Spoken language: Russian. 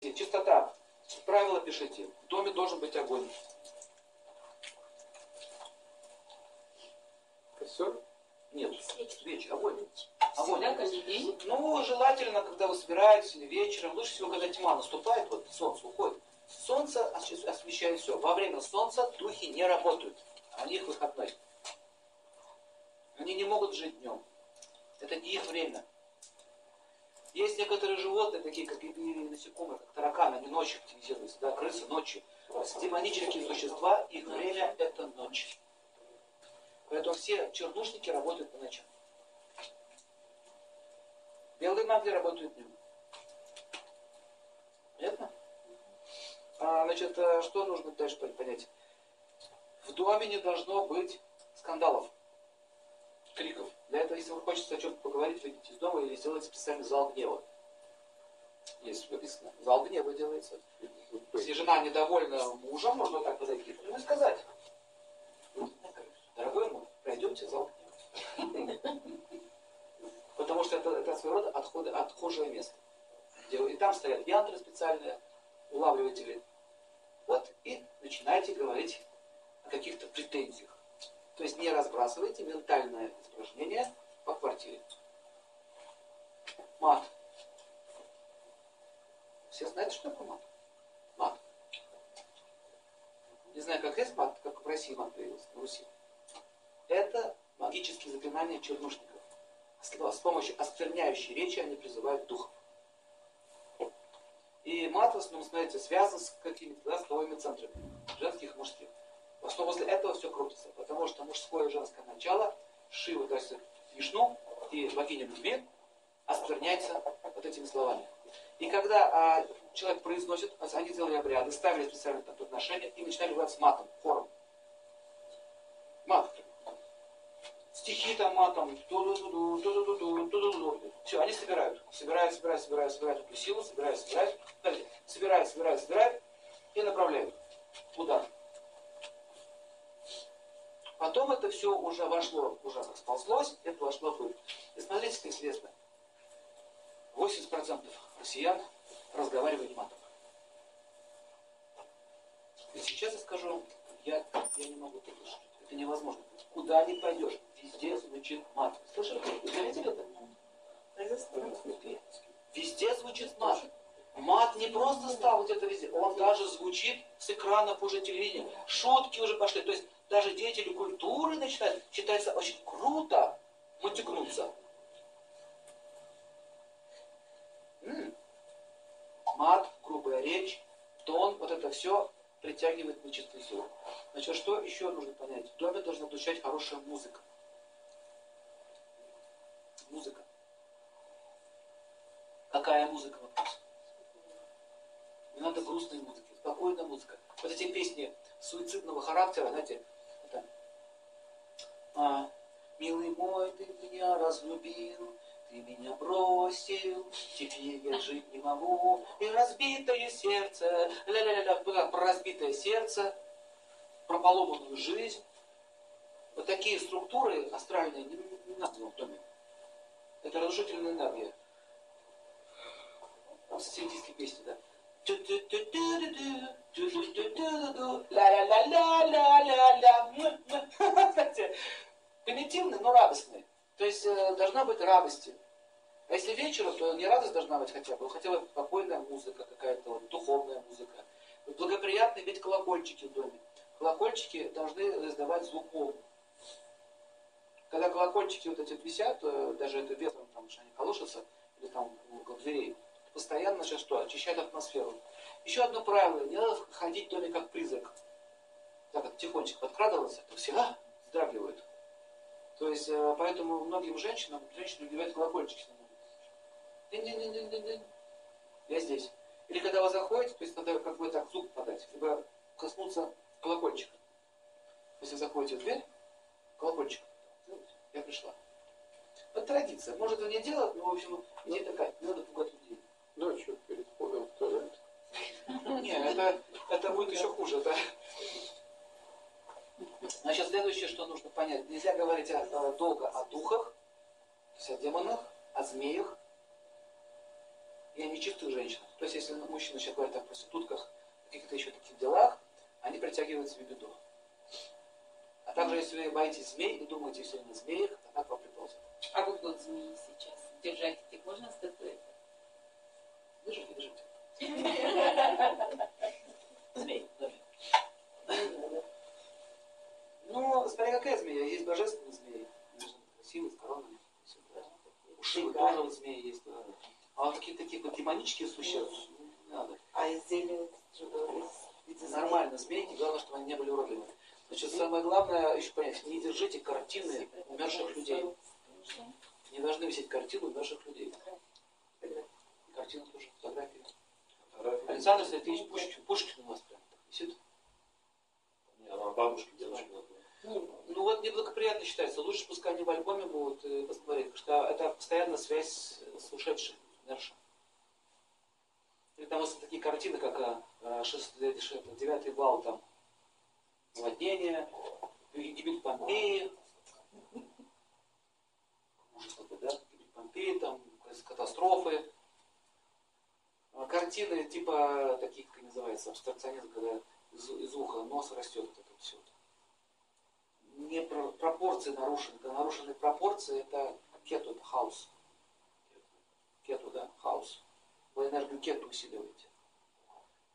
Чистота. Правила пишите. В доме должен быть огонь. Костер? Нет, свечи, огонь. Всегда, Огонь. каждый день. Ну, желательно, когда вы собираетесь или вечером, лучше всего, когда тьма наступает, вот солнце уходит. Солнце ос- освещает все. Во время солнца духи не работают. А у них выходной. Они не могут жить днем. Это не их время. Есть некоторые животные, такие как насекомые, как тараканы, они ночью активизируются, да, крысы ночью. Демонические существа, их время это ночь. Поэтому все чернушники работают по ночам. Белые маги работают днем. Понятно? А, значит, э, что нужно дальше понять? В доме не должно быть скандалов, криков. Для этого, если вы хотите о чем-то поговорить, выйдите из дома или сделайте специальный зал гнева. Есть написано. Зал гнева делается. Если жена недовольна мужем, можно так подойти ну, и сказать. Дорогой мой, пройдемте зал гнева. Потому что это, это своего рода отходы, отхожее место. Где, и там стоят янтры специальные, улавливатели. Вот, и начинайте говорить о каких-то претензиях. То есть не разбрасывайте ментальное испражнение по квартире. Мат. Все знаете, что такое мат? Мат. Не знаю, как здесь мат, как в России мат появился, на Руси. Это магические заклинания чернушников. С помощью оскверняющей речи они призывают духов. И мат в основном, смотрите, связан с какими-то да, столовыми центрами, женских и мужских. В основном возле этого все крутится, потому что мужское и женское начало, Шива, есть Вишну и богиня любви, оскверняется вот этими словами. И когда а, человек произносит, они делали обряды, ставили специальные там, подношения и начинали с матом, хором. Мат. Стихи там матом. Все, они собирают. Собирают, собирают, собирают, собирают эту силу, собирают, собирают. Далее. Собирают, собирают, собирают и направляют. Удар. Потом это все уже вошло, уже расползлось, это вошло в быт. И смотрите, как известно, 80% россиян разговаривают матом. И сейчас я скажу, я, я не могу это слышать. Это невозможно. Куда ни пойдешь, везде звучит мат. Слышали? Вы заметили это? Везде звучит мат. Мат не просто стал вот это везде, он даже звучит с экранов уже телевидения. Шутки уже пошли. То есть даже деятели культуры начинают, считается очень круто мотикнуться. М. Мат, грубая речь, тон, вот это все притягивает нечистую силу. Значит, что еще нужно понять? В доме должна звучать хорошая музыка. Музыка. Какая музыка вопрос? Не надо грустной музыки, спокойная музыка. Вот эти песни суицидного характера, знаете, а, «Милый мой, ты меня разлюбил, ты меня бросил, теперь я жить не могу, и разбитое сердце, ля-ля-ля, про разбитое сердце, про поломанную жизнь». Вот такие структуры астральные не, не надо в доме. Это разрушительная энергия. Социалистические песни, да? Ля-ля-ля-ля-ля-ля-ля. Знаете, примитивный, но радостный. То есть э, должна быть радость. А если вечером, то не радость должна быть хотя бы, хотя бы спокойная музыка какая-то, вот, духовная музыка. Благоприятные ведь колокольчики в доме. Колокольчики должны издавать звук. Когда колокольчики вот эти висят, э, даже это ветром, там, что они колышутся, или там около дверей, постоянно сейчас что? Очищают атмосферу. Еще одно правило, не надо ходить в доме как призрак. Так вот тихонечко подкрадываться, то все а, вздрагивают. То есть, э, поэтому многим женщинам, женщины убивают колокольчики. Динь-динь-динь-динь-динь. Я здесь. Или когда вы заходите, то есть надо как бы так звук подать, либо коснуться колокольчика. Если заходите в дверь, колокольчик. Я пришла. Это традиция. Может это не делать, но в общем идея такая, не надо пугать людей. Ночью перед входом в туалет. Не, это, это будет еще хуже. Да? Значит, следующее, что нужно понять. Нельзя говорить о- долго о духах, то есть о демонах, о змеях и о нечистых женщинах. То есть, если мужчина сейчас говорит о проститутках, каких-то еще таких делах, они притягивают себе беду. А также, если вы боитесь змей, вы думаете все на змеях, тогда к вам приползет. А вот вот змеи сейчас. Держать их можно статуэты? Держите, держите. Змей, змей. Ну, смотря какая змея. Есть божественные змеи. Конечно, красивые, с коронами. Ушивы тоже вот змеи есть. да. А вот такие таких вот демонические существ не надо. А из зелени из вида змей? Нормально, змейки, главное, чтобы они не были уродливыми. Значит, самое главное еще понять, не держите картины умерших людей. Не должны висеть картины умерших людей. Картины тоже, фотографии. Александр Сергеевич Пушкин, Пушкин у вас прям висит. Она бабушке, дедушке. Ну вот неблагоприятно считается. Лучше пускай они в альбоме будут э, посмотреть, потому что это постоянно связь с ушедшим, умершим. Или там вот такие картины, как а, а, шест- э, ш- это, девятый вал, там, наводнение, гибель Помпеи. Ужас какой, да? Гибель Помпеи, там, катастрофы. А, Картины типа таких, как называется, абстракционизм, когда из, из уха нос растет, вот это все. Не про- пропорции нарушены. Когда нарушены пропорции, это кету, это хаос. Кету, да, хаос. Вы энергию кету усиливаете.